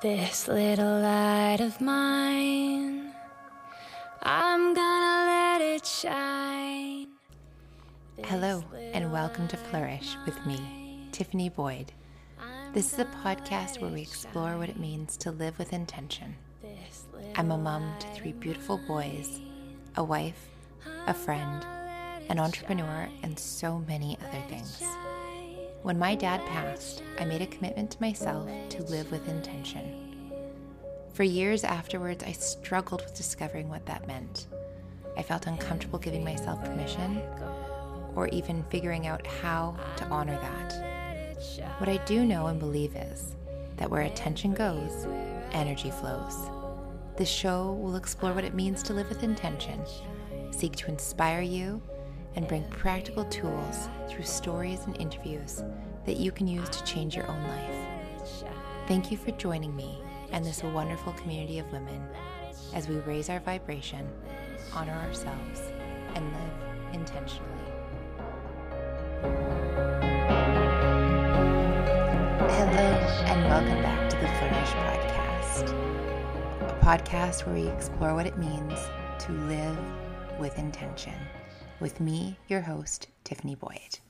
This little light of mine, I'm gonna let it shine. Hello, and welcome to Flourish with me, Tiffany Boyd. This is a podcast where we explore what it means to live with intention. I'm a mom to three beautiful boys, a wife, a friend, an entrepreneur, and so many other things. When my dad passed, I made a commitment to myself to live with intention. For years afterwards, I struggled with discovering what that meant. I felt uncomfortable giving myself permission or even figuring out how to honor that. What I do know and believe is that where attention goes, energy flows. This show will explore what it means to live with intention, seek to inspire you and bring practical tools through stories and interviews that you can use to change your own life. Thank you for joining me and this wonderful community of women as we raise our vibration, honor ourselves, and live intentionally. Hello, and welcome back to the Flourish Podcast, a podcast where we explore what it means to live with intention with me, your host, Tiffany Boyd.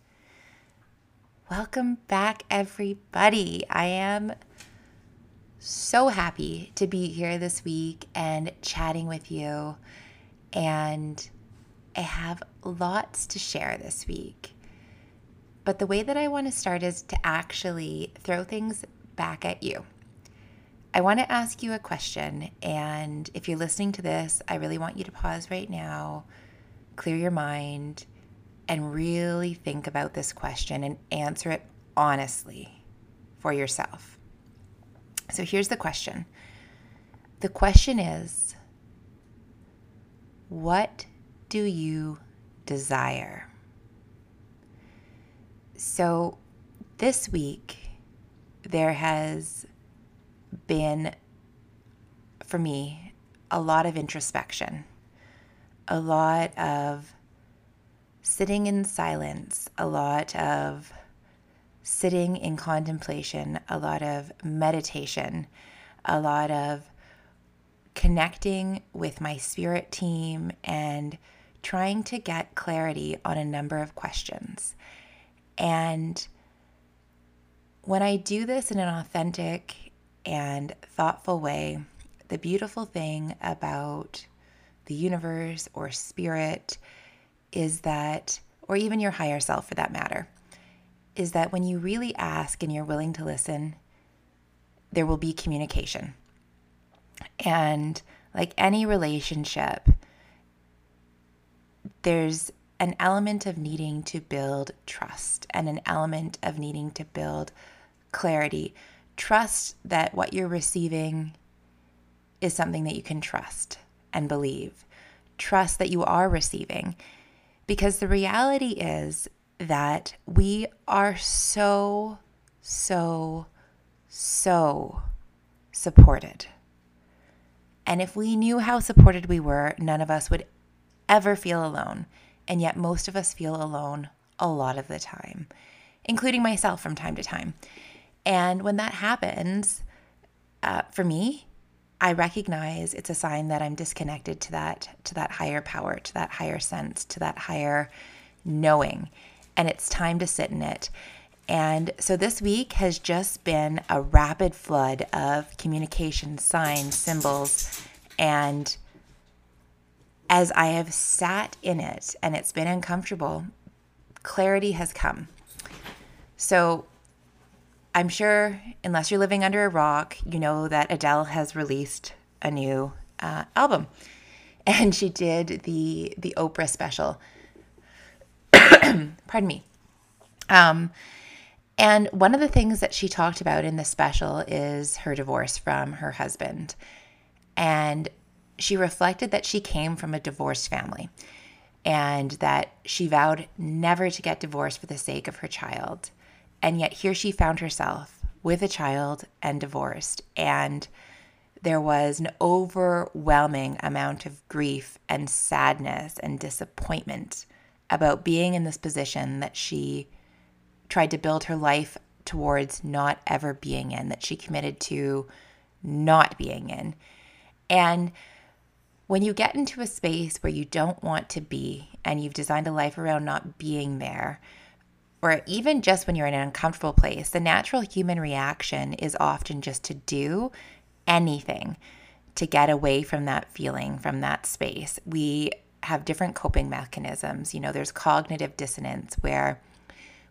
Welcome back, everybody. I am so happy to be here this week and chatting with you. And I have lots to share this week. But the way that I want to start is to actually throw things back at you. I want to ask you a question. And if you're listening to this, I really want you to pause right now clear your mind, and really think about this question and answer it honestly for yourself. So here's the question the question is What do you desire? So this week, there has been, for me, a lot of introspection a lot of sitting in silence, a lot of sitting in contemplation, a lot of meditation, a lot of connecting with my spirit team and trying to get clarity on a number of questions. And when I do this in an authentic and thoughtful way, the beautiful thing about the universe or spirit is that, or even your higher self for that matter, is that when you really ask and you're willing to listen, there will be communication. And like any relationship, there's an element of needing to build trust and an element of needing to build clarity. Trust that what you're receiving is something that you can trust and believe. Trust that you are receiving. Because the reality is that we are so, so, so supported. And if we knew how supported we were, none of us would ever feel alone. And yet, most of us feel alone a lot of the time, including myself from time to time. And when that happens, uh, for me, I recognize it's a sign that I'm disconnected to that to that higher power, to that higher sense, to that higher knowing. And it's time to sit in it. And so this week has just been a rapid flood of communication, signs, symbols, and as I have sat in it and it's been uncomfortable, clarity has come. So I'm sure, unless you're living under a rock, you know that Adele has released a new uh, album, and she did the the Oprah special. Pardon me. Um, and one of the things that she talked about in the special is her divorce from her husband, and she reflected that she came from a divorced family, and that she vowed never to get divorced for the sake of her child and yet here she found herself with a child and divorced. And there was an overwhelming amount of grief and sadness and disappointment about being in this position that she tried to build her life towards not ever being in, that she committed to not being in. And when you get into a space where you don't want to be and you've designed a life around not being there, or even just when you're in an uncomfortable place, the natural human reaction is often just to do anything to get away from that feeling, from that space. We have different coping mechanisms. You know, there's cognitive dissonance where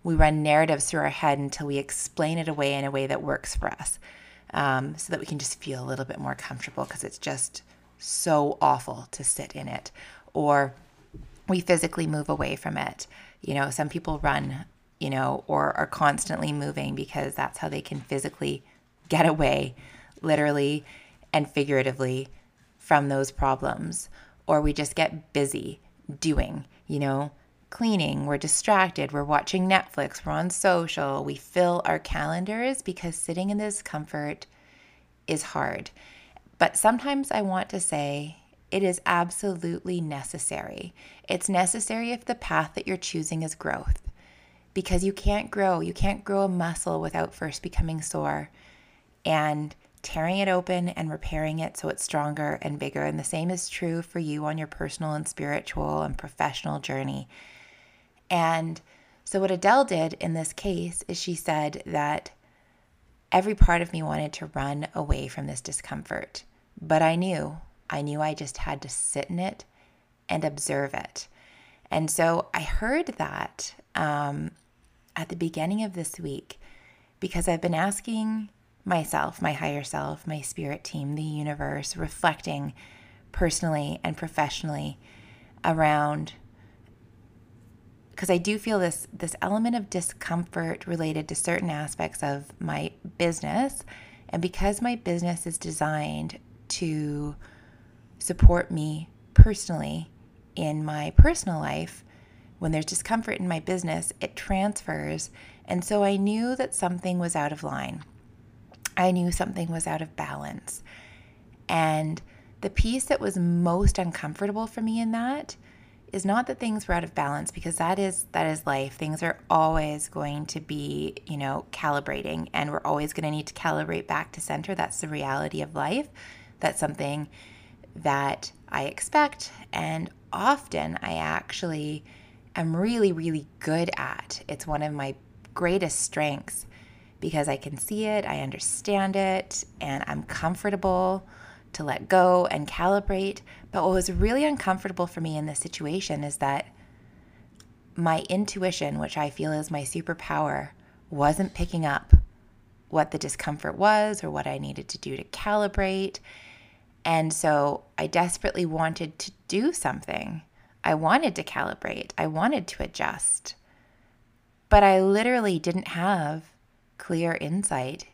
we run narratives through our head until we explain it away in a way that works for us um, so that we can just feel a little bit more comfortable because it's just so awful to sit in it. Or we physically move away from it. You know, some people run, you know, or are constantly moving because that's how they can physically get away, literally and figuratively, from those problems. Or we just get busy doing, you know, cleaning, we're distracted, we're watching Netflix, we're on social, we fill our calendars because sitting in this comfort is hard. But sometimes I want to say it is absolutely necessary. It's necessary if the path that you're choosing is growth. Because you can't grow, you can't grow a muscle without first becoming sore and tearing it open and repairing it so it's stronger and bigger. And the same is true for you on your personal and spiritual and professional journey. And so, what Adele did in this case is she said that every part of me wanted to run away from this discomfort. But I knew, I knew I just had to sit in it and observe it. And so I heard that um, at the beginning of this week because I've been asking myself, my higher self, my spirit team, the universe, reflecting personally and professionally around because I do feel this this element of discomfort related to certain aspects of my business. And because my business is designed to support me personally in my personal life when there's discomfort in my business it transfers and so I knew that something was out of line. I knew something was out of balance. And the piece that was most uncomfortable for me in that is not that things were out of balance because that is that is life. Things are always going to be you know calibrating and we're always going to need to calibrate back to center. That's the reality of life. That's something that i expect and often i actually am really really good at it's one of my greatest strengths because i can see it i understand it and i'm comfortable to let go and calibrate. But what was really uncomfortable for me in this situation is that my intuition, which I feel is my superpower, wasn't picking up what the discomfort was or what I needed to do to calibrate. And so I desperately wanted to do something. I wanted to calibrate, I wanted to adjust. But I literally didn't have clear insight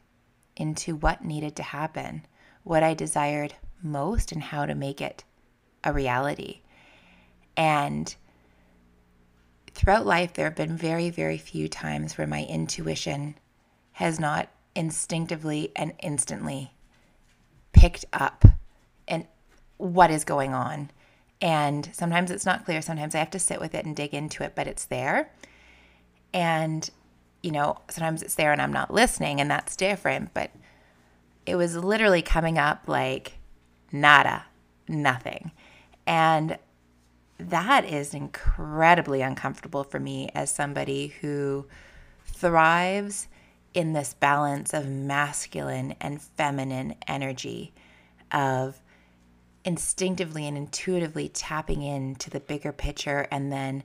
into what needed to happen what I desired most and how to make it a reality. And throughout life, there have been very, very few times where my intuition has not instinctively and instantly picked up and what is going on. And sometimes it's not clear. Sometimes I have to sit with it and dig into it, but it's there. And, you know, sometimes it's there and I'm not listening, and that's different. But it was literally coming up like nada, nothing. And that is incredibly uncomfortable for me as somebody who thrives in this balance of masculine and feminine energy, of instinctively and intuitively tapping into the bigger picture and then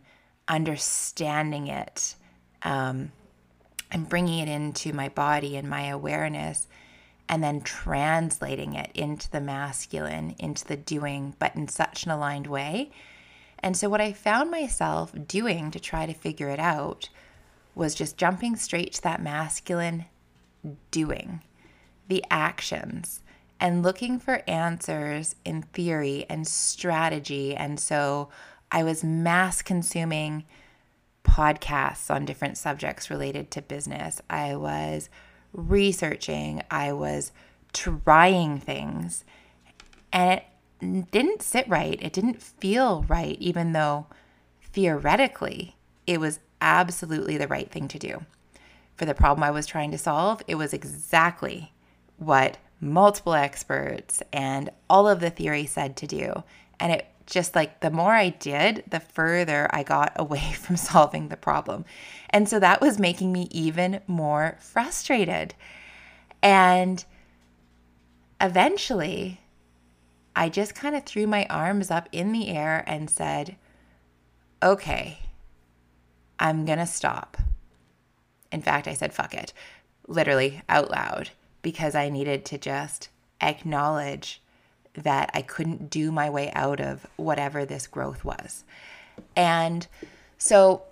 understanding it um, and bringing it into my body and my awareness and then translating it into the masculine, into the doing, but in such an aligned way. And so, what I found myself doing to try to figure it out was just jumping straight to that masculine doing, the actions, and looking for answers in theory and strategy. And so, I was mass consuming podcasts on different subjects related to business. I was researching, I was trying things, and it didn't sit right. It didn't feel right, even though theoretically it was absolutely the right thing to do. For the problem I was trying to solve, it was exactly what multiple experts and all of the theory said to do. And it just like the more I did, the further I got away from solving the problem. And so that was making me even more frustrated. And eventually, I just kind of threw my arms up in the air and said, okay, I'm going to stop. In fact, I said, fuck it, literally out loud, because I needed to just acknowledge that I couldn't do my way out of whatever this growth was. And so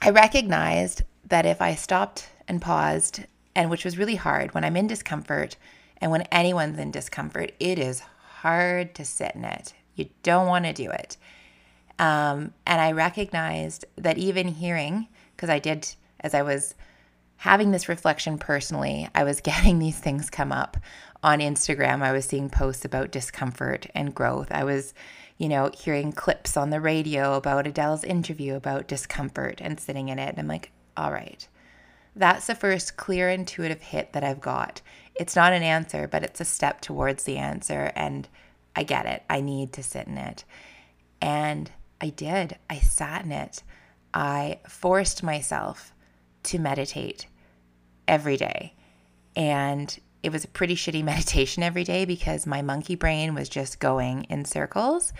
I recognized that if I stopped and paused, and which was really hard when I'm in discomfort and when anyone's in discomfort, it is hard to sit in it. You don't want to do it. Um, and I recognized that even hearing, because I did, as I was having this reflection personally, I was getting these things come up on Instagram. I was seeing posts about discomfort and growth. I was, you know, hearing clips on the radio about Adele's interview about discomfort and sitting in it. And I'm like, all right, that's the first clear, intuitive hit that I've got. It's not an answer, but it's a step towards the answer. And I get it. I need to sit in it. And I did. I sat in it. I forced myself to meditate every day. And it was a pretty shitty meditation every day because my monkey brain was just going in circles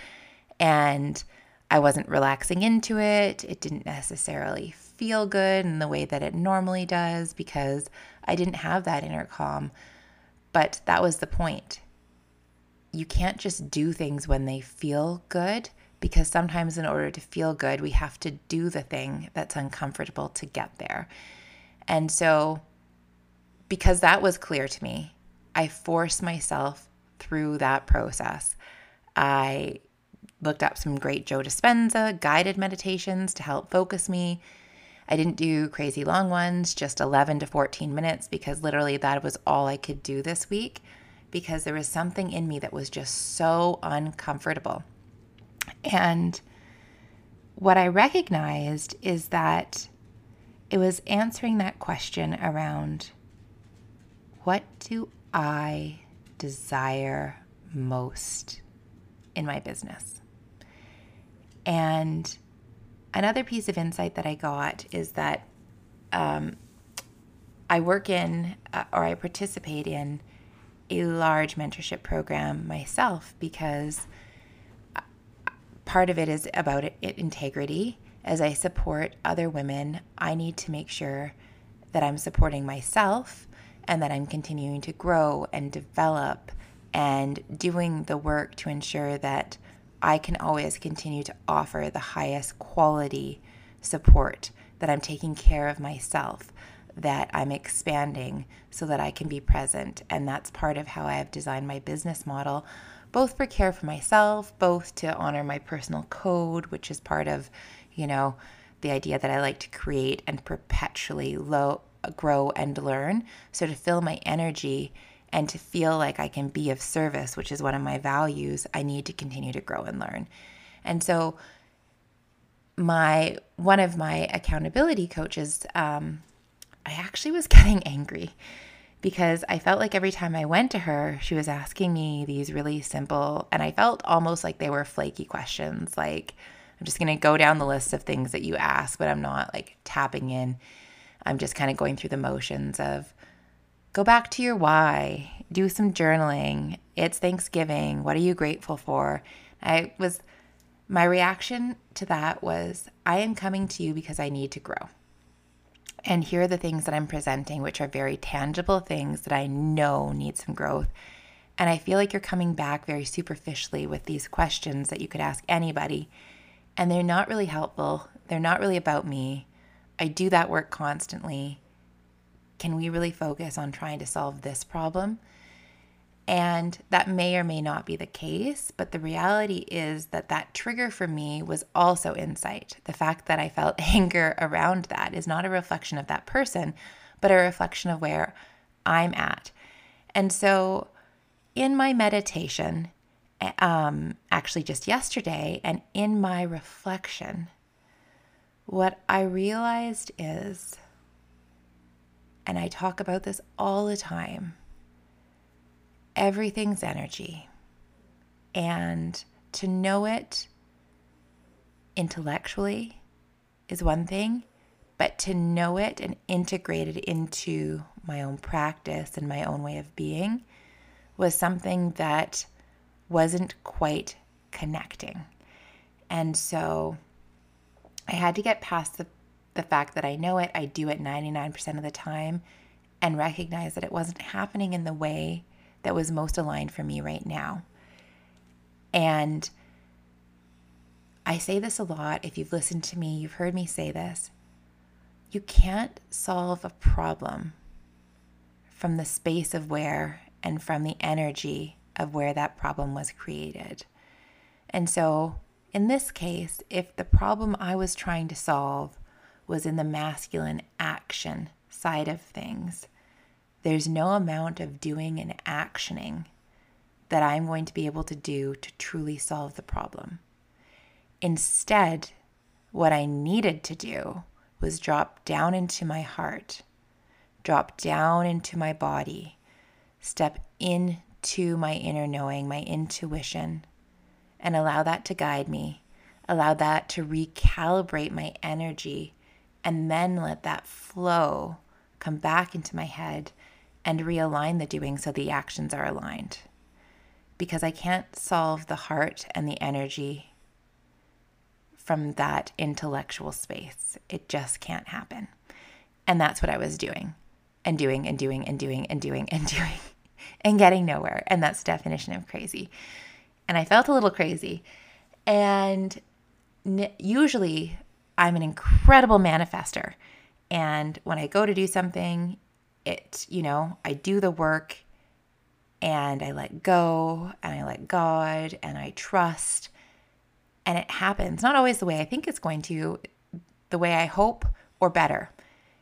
and I wasn't relaxing into it. It didn't necessarily feel good in the way that it normally does because I didn't have that inner calm. But that was the point. You can't just do things when they feel good because sometimes, in order to feel good, we have to do the thing that's uncomfortable to get there. And so because that was clear to me. I forced myself through that process. I looked up some great Joe Dispenza guided meditations to help focus me. I didn't do crazy long ones, just 11 to 14 minutes, because literally that was all I could do this week because there was something in me that was just so uncomfortable. And what I recognized is that it was answering that question around what do I desire most in my business? And another piece of insight that I got is that um, I work in uh, or I participate in a large mentorship program myself because uh, part of it is about it, integrity. As I support other women, I need to make sure that I'm supporting myself and that I'm continuing to grow and develop and doing the work to ensure that I can always continue to offer the highest quality support, that I'm taking care of myself, that I'm expanding so that I can be present. And that's part of how I have designed my business model, both for care for myself, both to honor my personal code, which is part of, you know, the idea that I like to create and perpetually low grow and learn. So to fill my energy and to feel like I can be of service, which is one of my values, I need to continue to grow and learn. And so my one of my accountability coaches, um, I actually was getting angry because I felt like every time I went to her, she was asking me these really simple, and I felt almost like they were flaky questions. Like, I'm just going to go down the list of things that you ask, but I'm not like tapping in I'm just kind of going through the motions of go back to your why, do some journaling. It's Thanksgiving. What are you grateful for? I was, my reaction to that was I am coming to you because I need to grow. And here are the things that I'm presenting, which are very tangible things that I know need some growth. And I feel like you're coming back very superficially with these questions that you could ask anybody. And they're not really helpful. They're not really about me. I do that work constantly. Can we really focus on trying to solve this problem? And that may or may not be the case, but the reality is that that trigger for me was also insight. The fact that I felt anger around that is not a reflection of that person, but a reflection of where I'm at. And so in my meditation, um, actually just yesterday, and in my reflection, what I realized is, and I talk about this all the time, everything's energy. And to know it intellectually is one thing, but to know it and integrate it into my own practice and my own way of being was something that wasn't quite connecting. And so I had to get past the, the fact that I know it, I do it 99% of the time, and recognize that it wasn't happening in the way that was most aligned for me right now. And I say this a lot. If you've listened to me, you've heard me say this. You can't solve a problem from the space of where and from the energy of where that problem was created. And so, in this case, if the problem I was trying to solve was in the masculine action side of things, there's no amount of doing and actioning that I'm going to be able to do to truly solve the problem. Instead, what I needed to do was drop down into my heart, drop down into my body, step into my inner knowing, my intuition, and allow that to guide me, allow that to recalibrate my energy, and then let that flow come back into my head and realign the doing so the actions are aligned. Because I can't solve the heart and the energy from that intellectual space. It just can't happen. And that's what I was doing and doing and doing and doing and doing and doing and getting nowhere. And that's definition of crazy. And I felt a little crazy. And usually I'm an incredible manifester. And when I go to do something, it, you know, I do the work and I let go and I let God and I trust and it happens. Not always the way I think it's going to, the way I hope or better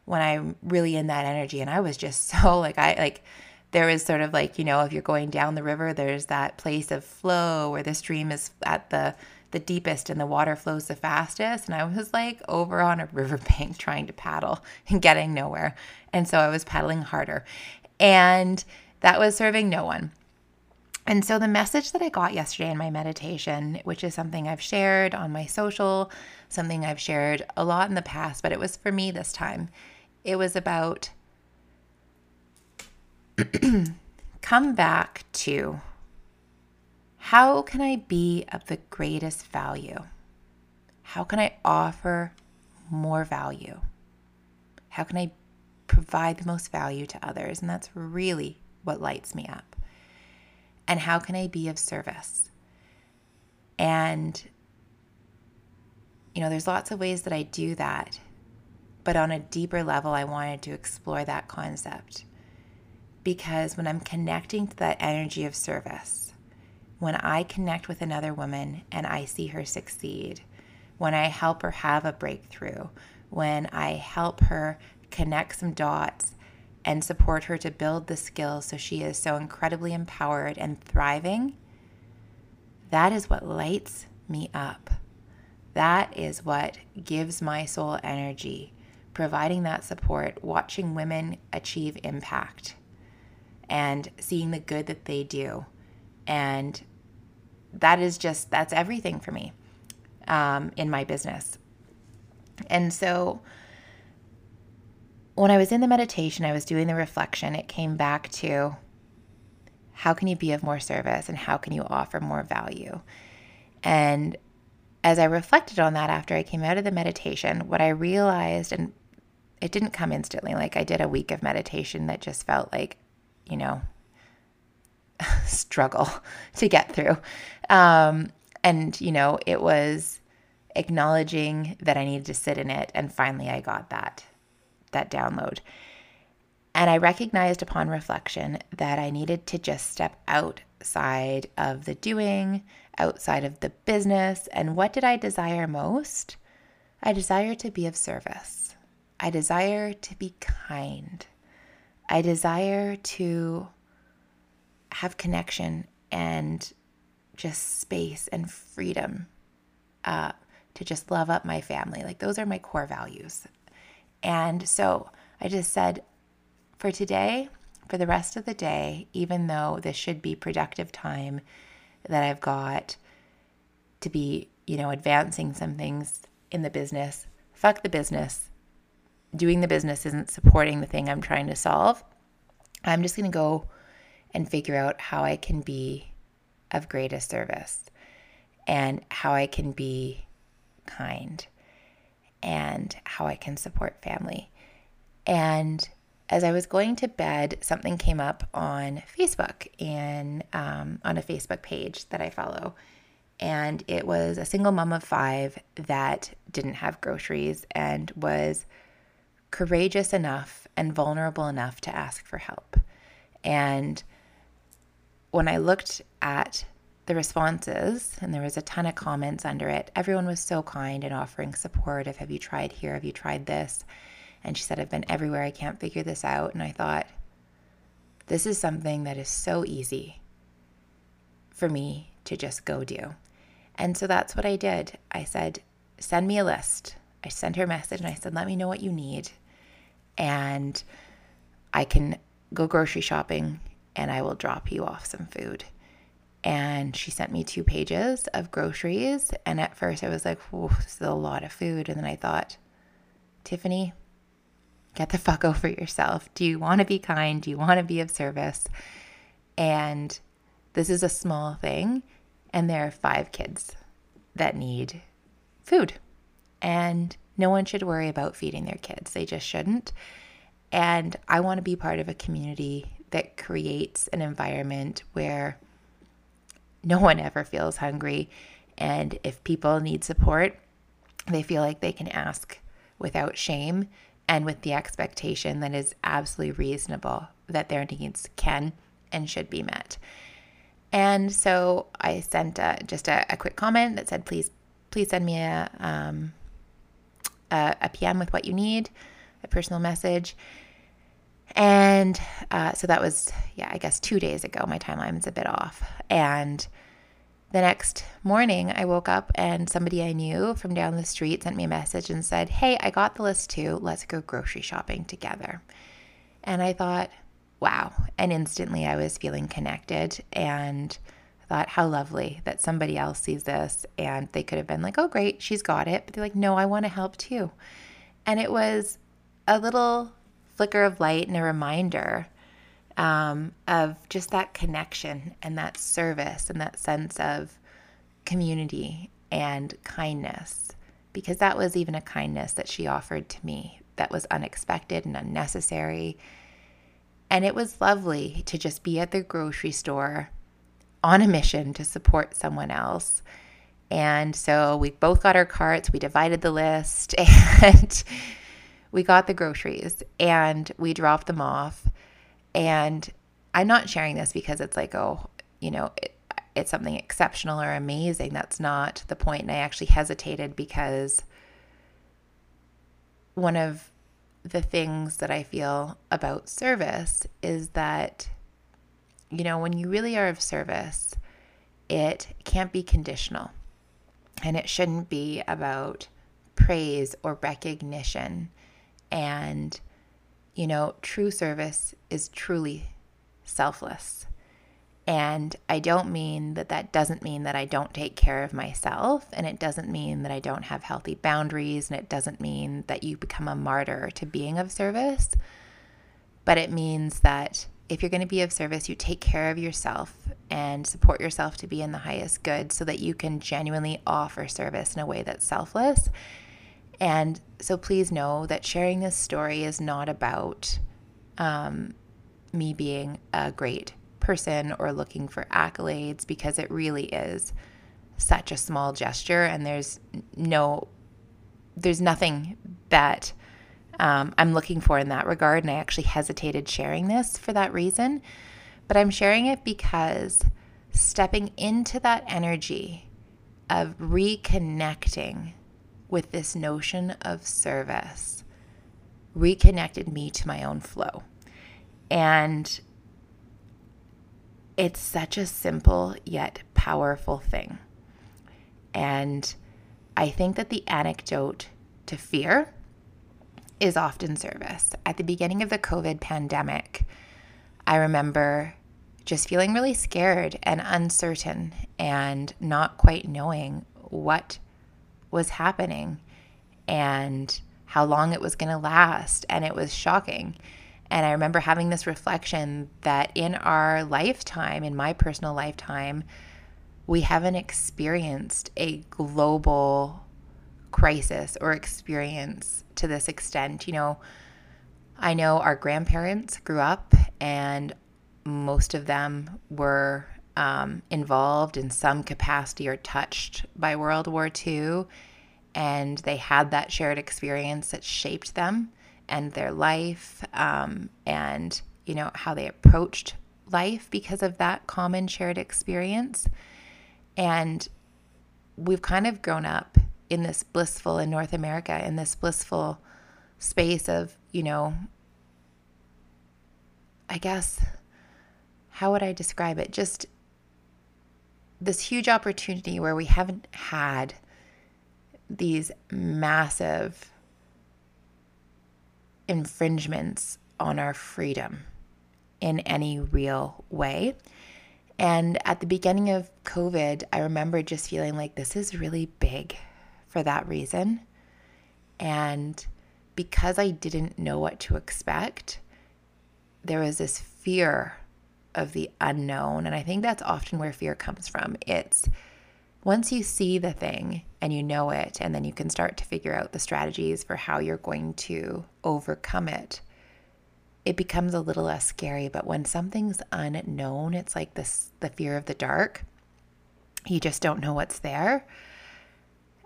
when I'm really in that energy. And I was just so like, I like, there is sort of like, you know, if you're going down the river, there's that place of flow where the stream is at the the deepest and the water flows the fastest. And I was like over on a riverbank trying to paddle and getting nowhere. And so I was paddling harder. And that was serving no one. And so the message that I got yesterday in my meditation, which is something I've shared on my social, something I've shared a lot in the past, but it was for me this time. It was about come back to how can I be of the greatest value? How can I offer more value? How can I provide the most value to others? And that's really what lights me up. And how can I be of service? And, you know, there's lots of ways that I do that. But on a deeper level, I wanted to explore that concept. Because when I'm connecting to that energy of service, when I connect with another woman and I see her succeed, when I help her have a breakthrough, when I help her connect some dots and support her to build the skills so she is so incredibly empowered and thriving, that is what lights me up. That is what gives my soul energy, providing that support, watching women achieve impact and seeing the good that they do. And that is just that's everything for me um, in my business. And so when i was in the meditation i was doing the reflection it came back to how can you be of more service and how can you offer more value? And as i reflected on that after i came out of the meditation what i realized and it didn't come instantly like i did a week of meditation that just felt like you know struggle to get through. Um, and, you know, it was acknowledging that I needed to sit in it. And finally, I got that, that download. And I recognized upon reflection that I needed to just step outside of the doing, outside of the business. And what did I desire most? I desire to be of service. I desire to be kind. I desire to have connection and just space and freedom uh, to just love up my family. Like, those are my core values. And so I just said, for today, for the rest of the day, even though this should be productive time that I've got to be, you know, advancing some things in the business, fuck the business. Doing the business isn't supporting the thing I'm trying to solve. I'm just going to go and figure out how I can be of greatest service and how I can be kind and how I can support family. And as I was going to bed, something came up on Facebook and um, on a Facebook page that I follow. And it was a single mom of five that didn't have groceries and was courageous enough and vulnerable enough to ask for help. And when I looked at the responses, and there was a ton of comments under it, everyone was so kind and offering support of have you tried here? Have you tried this? And she said, I've been everywhere. I can't figure this out. And I thought, this is something that is so easy for me to just go do. And so that's what I did. I said, send me a list. I sent her a message and I said, let me know what you need. And I can go grocery shopping and I will drop you off some food. And she sent me two pages of groceries. And at first I was like, this is a lot of food. And then I thought, Tiffany, get the fuck over yourself. Do you want to be kind? Do you want to be of service? And this is a small thing. And there are five kids that need food. And no one should worry about feeding their kids, they just shouldn't. And I want to be part of a community that creates an environment where no one ever feels hungry. And if people need support, they feel like they can ask without shame and with the expectation that is absolutely reasonable that their needs can and should be met. And so I sent a, just a, a, quick comment that said, please, please send me a, um, a, PM with what you need, a personal message. And uh, so that was, yeah, I guess two days ago. My timeline is a bit off. And the next morning, I woke up and somebody I knew from down the street sent me a message and said, Hey, I got the list too. Let's go grocery shopping together. And I thought, wow. And instantly I was feeling connected and thought, how lovely that somebody else sees this. And they could have been like, oh, great, she's got it. But they're like, no, I want to help too. And it was a little flicker of light and a reminder um, of just that connection and that service and that sense of community and kindness. Because that was even a kindness that she offered to me that was unexpected and unnecessary. And it was lovely to just be at the grocery store on a mission to support someone else. And so we both got our carts, we divided the list, and we got the groceries and we dropped them off. And I'm not sharing this because it's like, oh, you know, it, it's something exceptional or amazing. That's not the point. And I actually hesitated because one of the things that I feel about service is that, you know, when you really are of service, it can't be conditional and it shouldn't be about praise or recognition. And, you know, true service is truly selfless. And I don't mean that that doesn't mean that I don't take care of myself. And it doesn't mean that I don't have healthy boundaries. And it doesn't mean that you become a martyr to being of service. But it means that if you're going to be of service, you take care of yourself and support yourself to be in the highest good so that you can genuinely offer service in a way that's selfless. And so please know that sharing this story is not about um, me being a great person or looking for accolades because it really is such a small gesture and there's no there's nothing that um, i'm looking for in that regard and i actually hesitated sharing this for that reason but i'm sharing it because stepping into that energy of reconnecting with this notion of service reconnected me to my own flow. And it's such a simple yet powerful thing. And I think that the anecdote to fear is often service. At the beginning of the COVID pandemic, I remember just feeling really scared and uncertain and not quite knowing what was happening and how long it was going to last. And it was shocking. And I remember having this reflection that in our lifetime, in my personal lifetime, we haven't experienced a global crisis or experience to this extent. You know, I know our grandparents grew up and most of them were um, involved in some capacity or touched by World War II. And they had that shared experience that shaped them and their life um, and, you know, how they approached life because of that common shared experience. And we've kind of grown up in this blissful, in North America, in this blissful space of, you know, I guess, how would I describe it? Just this huge opportunity where we haven't had these massive infringements on our freedom in any real way. And at the beginning of COVID, I remember just feeling like this is really big for that reason. And because I didn't know what to expect, there was this fear of the unknown. And I think that's often where fear comes from. It's once you see the thing and you know it, and then you can start to figure out the strategies for how you're going to overcome it, it becomes a little less scary. But when something's unknown, it's like this the fear of the dark. You just don't know what's there.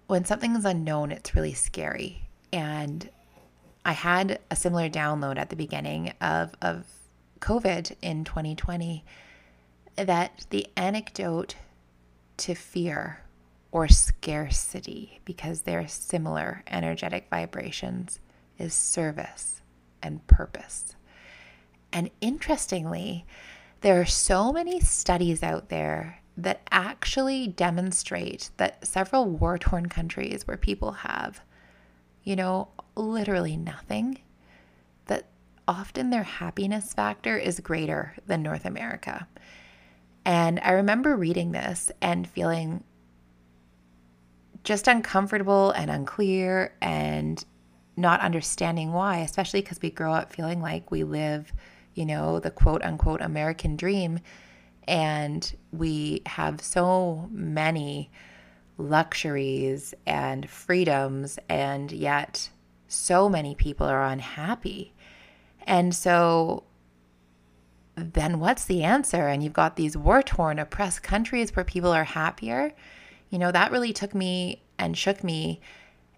When something is unknown, it's really scary. And I had a similar download at the beginning of, of COVID in 2020 that the anecdote to fear or scarcity, because they're similar energetic vibrations, is service and purpose. And interestingly, there are so many studies out there that actually demonstrate that several war torn countries where people have, you know, literally nothing, that often their happiness factor is greater than North America. And I remember reading this and feeling just uncomfortable and unclear and not understanding why, especially because we grow up feeling like we live, you know, the quote unquote American dream. And we have so many luxuries and freedoms, and yet so many people are unhappy. And so then what's the answer? And you've got these war torn, oppressed countries where people are happier. You know, that really took me and shook me.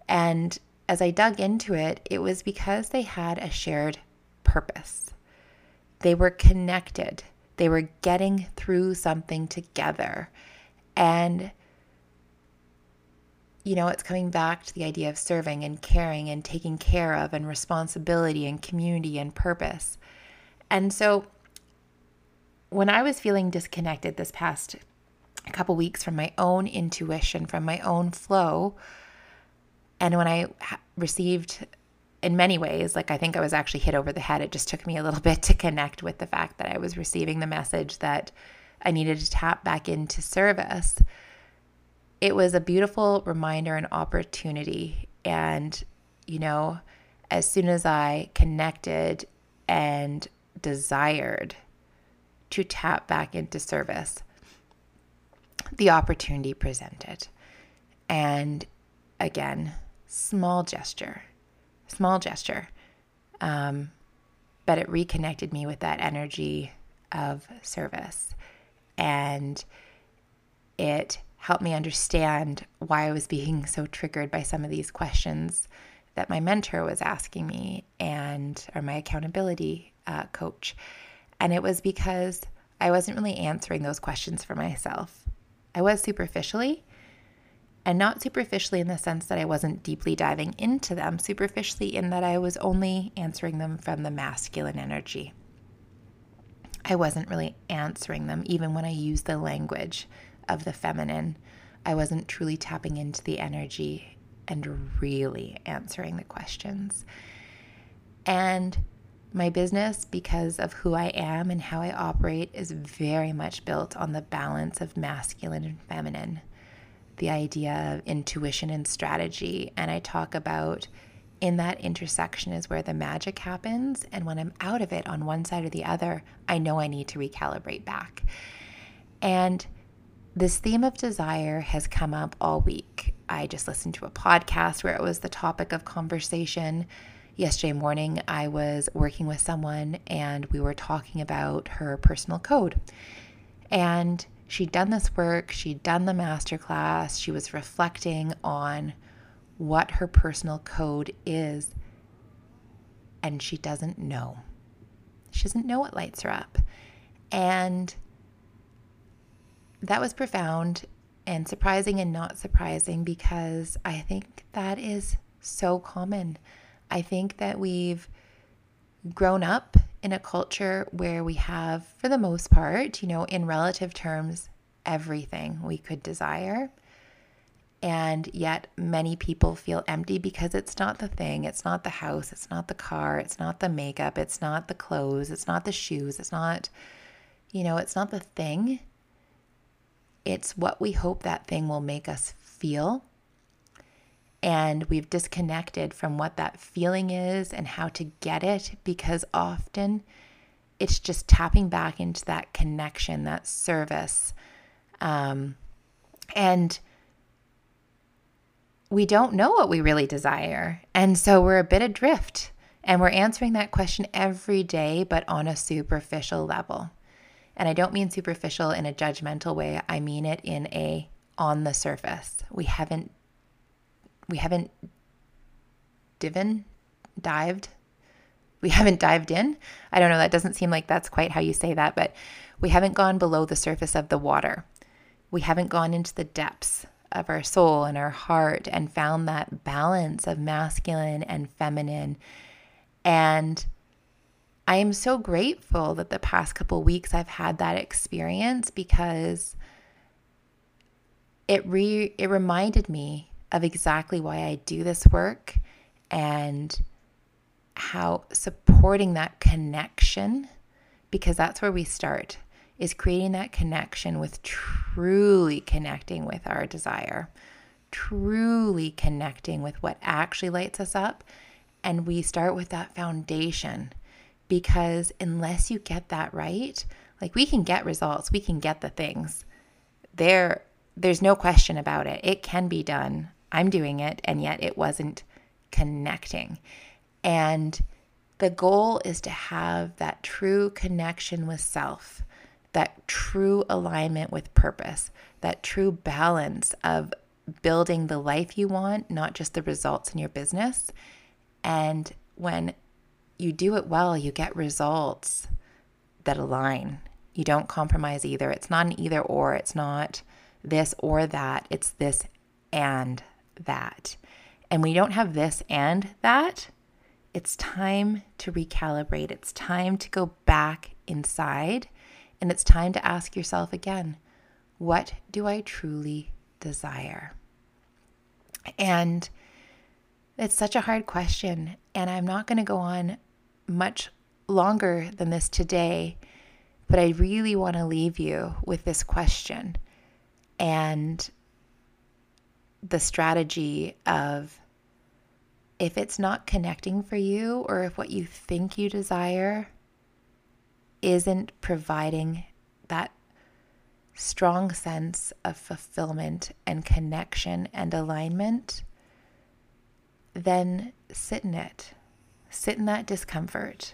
And as I dug into it, it was because they had a shared purpose. They were connected, they were getting through something together. And you know, it's coming back to the idea of serving and caring and taking care of and responsibility and community and purpose. And so when I was feeling disconnected this past couple weeks from my own intuition, from my own flow, and when I received in many ways, like I think I was actually hit over the head. It just took me a little bit to connect with the fact that I was receiving the message that I needed to tap back into service it was a beautiful reminder and opportunity. And, you know, as soon as I connected and desired to tap back into service, the opportunity presented. And again, small gesture, small gesture. Um, but it reconnected me with that energy of service. And it helped me understand why I was being so triggered by some of these questions that my mentor was asking me and or my accountability uh, coach. And it was because I wasn't really answering those questions for myself. I was superficially, and not superficially in the sense that I wasn't deeply diving into them, superficially in that I was only answering them from the masculine energy. I wasn't really answering them, even when I used the language of the feminine. I wasn't truly tapping into the energy and really answering the questions. And My business, because of who I am and how I operate, is very much built on the balance of masculine and feminine, the idea of intuition and strategy. And I talk about in that intersection is where the magic happens. And when I'm out of it on one side or the other, I know I need to recalibrate back. And this theme of desire has come up all week. I just listened to a podcast where it was the topic of conversation. Yesterday morning, I was working with someone and we were talking about her personal code. And she'd done this work, she'd done the masterclass, she was reflecting on what her personal code is, and she doesn't know. She doesn't know what lights her up. And that was profound and surprising and not surprising because I think that is so common. I think that we've grown up in a culture where we have, for the most part, you know, in relative terms, everything we could desire. And yet, many people feel empty because it's not the thing. It's not the house. It's not the car. It's not the makeup. It's not the clothes. It's not the shoes. It's not, you know, it's not the thing. It's what we hope that thing will make us feel. And we've disconnected from what that feeling is and how to get it because often it's just tapping back into that connection, that service. Um, and we don't know what we really desire. And so we're a bit adrift. And we're answering that question every day, but on a superficial level. And I don't mean superficial in a judgmental way. I mean it in a on the surface. We haven't we haven't divin dived. We haven't dived in. I don't know, that doesn't seem like that's quite how you say that, but we haven't gone below the surface of the water. We haven't gone into the depths of our soul and our heart and found that balance of masculine and feminine. And I am so grateful that the past couple weeks I've had that experience because it re it reminded me of exactly why I do this work and how supporting that connection because that's where we start is creating that connection with truly connecting with our desire, truly connecting with what actually lights us up. And we start with that foundation because unless you get that right, like we can get results, we can get the things. There there's no question about it. It can be done. I'm doing it and yet it wasn't connecting. And the goal is to have that true connection with self that true alignment with purpose, that true balance of building the life you want, not just the results in your business. And when you do it well, you get results that align. You don't compromise either. It's not an either or, it's not this or that, it's this and that. And you don't have this and that, it's time to recalibrate. It's time to go back inside and it's time to ask yourself again what do I truly desire? And it's such a hard question. And I'm not going to go on much longer than this today, but I really want to leave you with this question and the strategy of if it's not connecting for you or if what you think you desire isn't providing that strong sense of fulfillment and connection and alignment, then sit in it. Sit in that discomfort.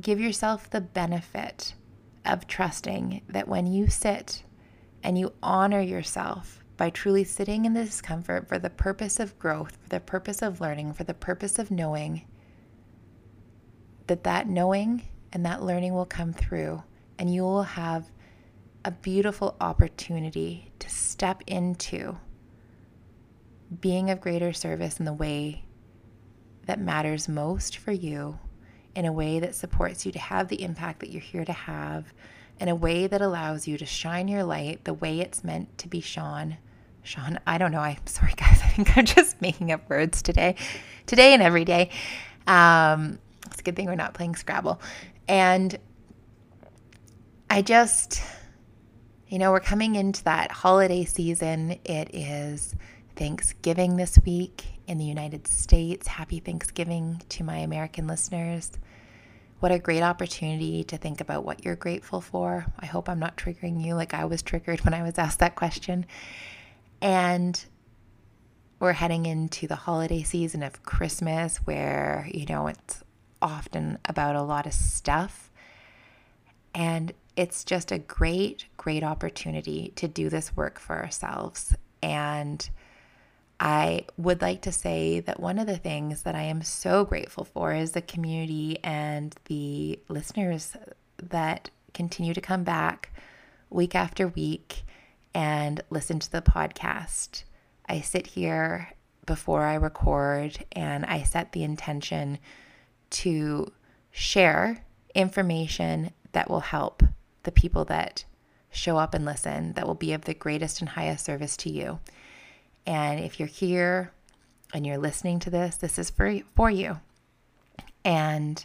Give yourself the benefit of trusting that when you sit and you honor yourself by truly sitting in the discomfort for the purpose of growth, for the purpose of learning, for the purpose of knowing, that that knowing and that learning will come through, and you will have a beautiful opportunity to step into being of greater service in the way that matters most for you, in a way that supports you to have the impact that you're here to have, in a way that allows you to shine your light the way it's meant to be shone. Sean, I don't know. I'm sorry, guys. I think I'm just making up words today, today and every day. Um, It's a good thing we're not playing Scrabble. And I just, you know, we're coming into that holiday season. It is Thanksgiving this week in the United States. Happy Thanksgiving to my American listeners. What a great opportunity to think about what you're grateful for. I hope I'm not triggering you like I was triggered when I was asked that question. And we're heading into the holiday season of Christmas where, you know, it's often about a lot of stuff. And it's just a great, great opportunity to do this work for ourselves. And I would like to say that one of the things that I am so grateful for is the community and the listeners that continue to come back week after week and listen to the podcast. I sit here before I record and I set the intention to share information that will help the people that show up and listen, that will be of the greatest and highest service to you. And if you're here and you're listening to this, this is for, for you. And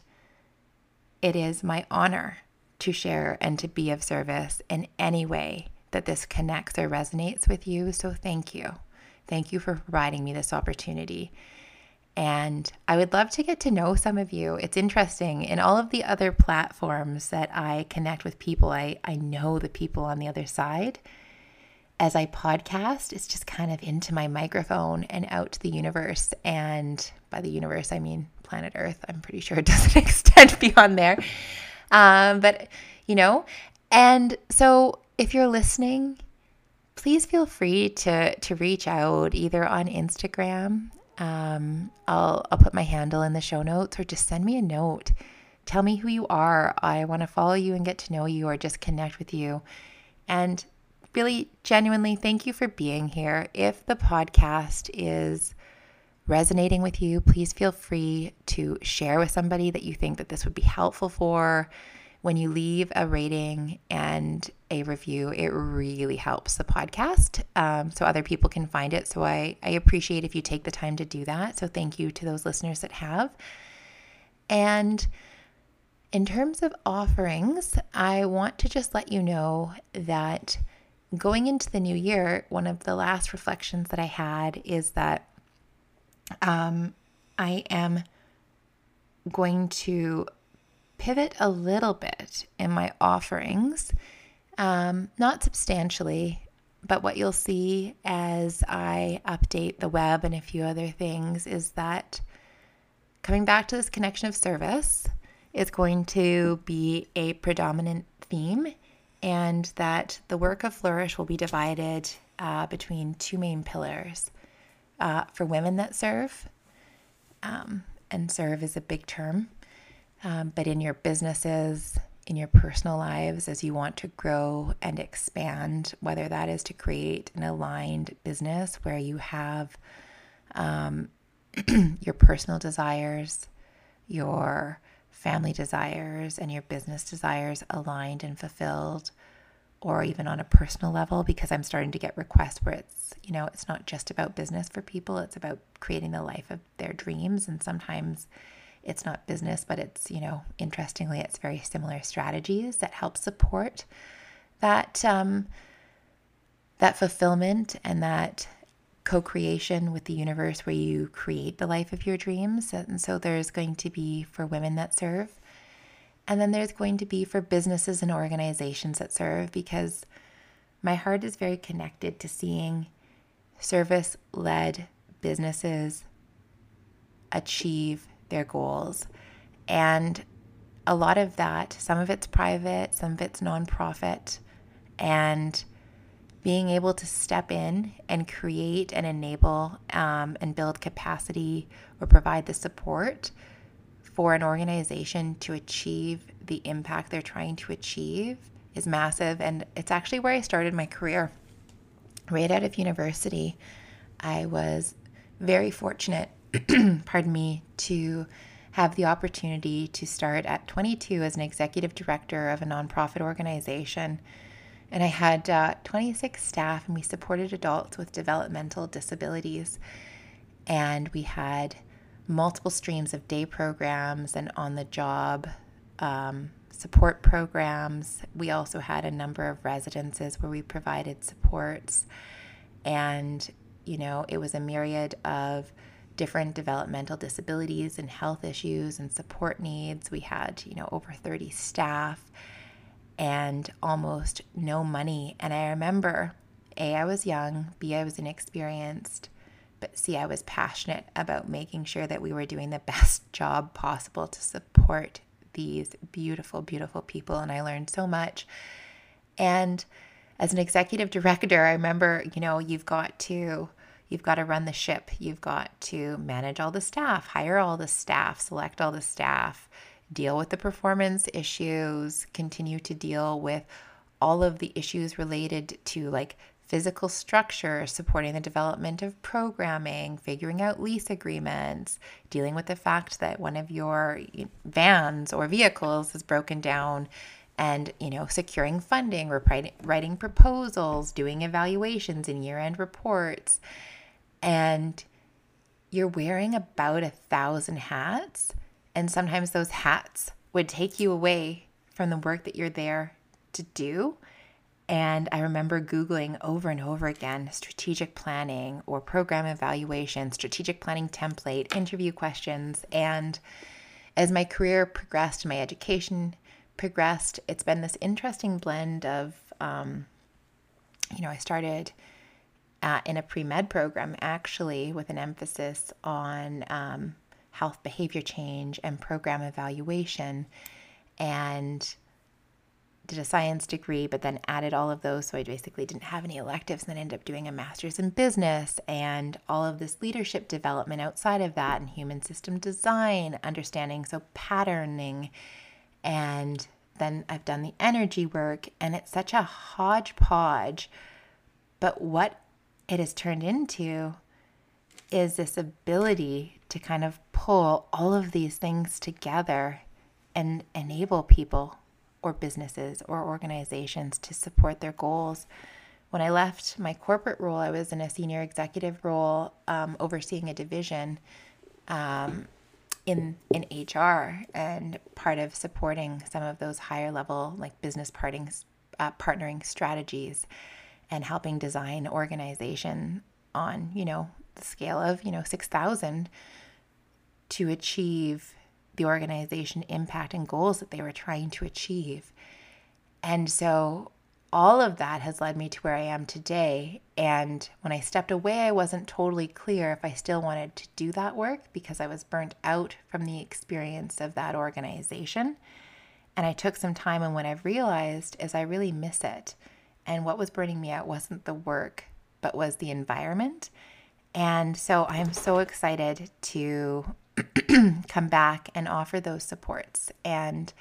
it is my honor to share and to be of service in any way that this connects or resonates with you. So thank you. Thank you for providing me this opportunity. And I would love to get to know some of you. It's interesting. In all of the other platforms that I connect with people, I, I know the people on the other side. As I podcast, it's just kind of into my microphone and out to the universe. And by the universe, I mean planet Earth. I'm pretty sure it doesn't extend beyond there. Um, but, you know, and so if you're listening, please feel free to to reach out either on Instagram um, I'll I'll put my handle in the show notes or just send me a note. Tell me who you are. I want to follow you and get to know you or just connect with you. And really genuinely thank you for being here. If the podcast is resonating with you, please feel free to share with somebody that you think that this would be helpful for when you leave a rating and a review, it really helps the podcast um, so other people can find it. So I, I appreciate if you take the time to do that. So thank you to those listeners that have. And in terms of offerings, I want to just let you know that going into the new year, one of the last reflections that I had is that um, I am going to pivot a little bit in my offerings, um, not substantially, but what you'll see as I update the web and a few other things is that coming back to this connection of service is going to be a predominant theme, and that the work of Flourish will be divided uh, between two main pillars uh, for women that serve. Um, and serve is a big term um, but in your businesses, in your personal lives, as you want to grow and expand, whether that is to create an aligned business where you have um, your personal desires, your family desires, and your business desires aligned and fulfilled, or even on a personal level, because I'm starting to get requests where it's, you know, it's not just about business for people, it's about creating the life of their dreams. And sometimes it's not business, but it's, you know, interestingly, it's very similar strategies that help support that um, that fulfillment and that co-creation with the universe where you create the life of your dreams. And so there's going to be for women that serve. And then there's going to be for businesses and organizations that serve because my heart is very connected to seeing service led businesses achieve their goals. And a lot of that, some of it's private, some of it's nonprofit. And being able to step in and create and enable um, and build capacity or provide the support for an organization to achieve the impact they're trying to achieve is massive. And it's actually where I started my career. Right out of university, I was very fortunate pardon me, to have the opportunity to start at 22 as an executive director of a nonprofit organization. And I had uh, 26 staff, and we supported adults with developmental disabilities. And we had multiple streams of day programs and on the job um, support programs. We also had a number of residences where we provided supports. And, you know, it was a myriad of different developmental disabilities and health issues and support needs. We had, you know, over 30 staff and almost no money. And I remember A, I was young, B, I was inexperienced, but C, I was passionate about making sure that we were doing the best job possible to support these beautiful, beautiful people. And I learned so much. And as an executive director, I remember, you know, you've got to you've got to run the ship. You've got to manage all the staff, hire all the staff, select all the staff, deal with the performance issues, continue to deal with all of the issues related to like physical structure, supporting the development of programming, figuring out lease agreements, dealing with the fact that one of your vans or vehicles is broken down and you know securing funding writing, proposals doing evaluations and year-end reports and you're wearing about a thousand hats and sometimes those hats would take you away from the work that you're there to do and I remember Googling over and over again strategic planning or program evaluation, strategic planning template, interview questions. And as my career progressed, my education progressed, it's been this interesting blend of, um, you know, I started in a pre med program actually with an emphasis on um, health behavior change and program evaluation. And did a science degree, but then added all of those. So I basically didn't have any electives and then ended up doing a master's in business and all of this leadership development outside of that and human system design, understanding, so patterning. And then I've done the energy work, and it's such a hodgepodge. But what it has turned into is this ability to kind of pull all of these things together and enable people or businesses or organizations to support their goals. When I left my corporate role, I was in a senior executive role um, overseeing a division um, in in HR and part of supporting some of those higher level like business parting, uh, partnering strategies and helping design organization on you know the scale of you know 6000 to achieve the organization impact and goals that they were trying to achieve. And so all of that has led me to where I am today. And when I stepped away, I wasn't totally clear if I still wanted to do that work because I was burnt out from the experience of that organization. And I took some time, and what I've realized is I really miss it. And what was burning me out wasn't the work, but was the environment. And so I'm so excited to come back and offer those supports. And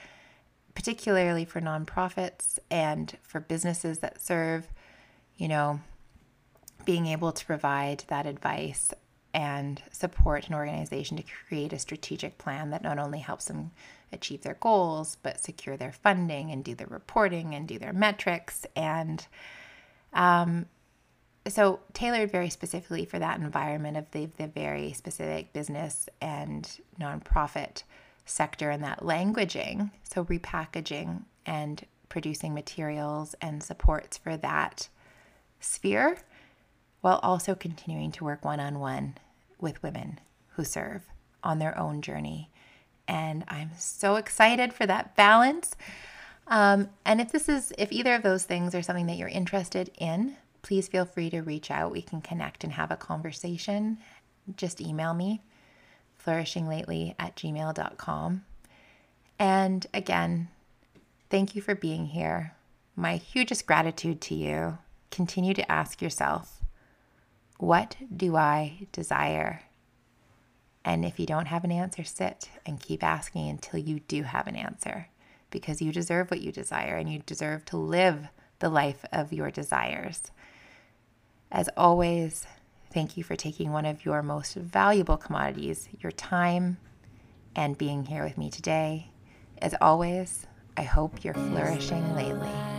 particularly for nonprofits and for businesses that serve, you know, being able to provide that advice and support an organization to create a strategic plan that not only helps them achieve their goals, but secure their funding and do their reporting and do their metrics. And um, so tailored very specifically for that environment of the, the very specific business and nonprofit sector and that languaging. So repackaging and producing materials and supports for that sphere while also continuing to work one-on-one with women who serve on their own journey and i'm so excited for that balance um, and if this is if either of those things are something that you're interested in please feel free to reach out. We can connect and have a conversation. Just email me, flourishinglately at gmail.com. And again, thank you for being here. My hugest gratitude to you. Continue to ask yourself, what do I desire? And if you don't have an answer, sit and keep asking until you do have an answer because you deserve what you desire and you deserve to live the life of your desires. As always, thank you for taking one of your most valuable commodities, your time, and being here with me today. As always, I hope you're flourishing lately.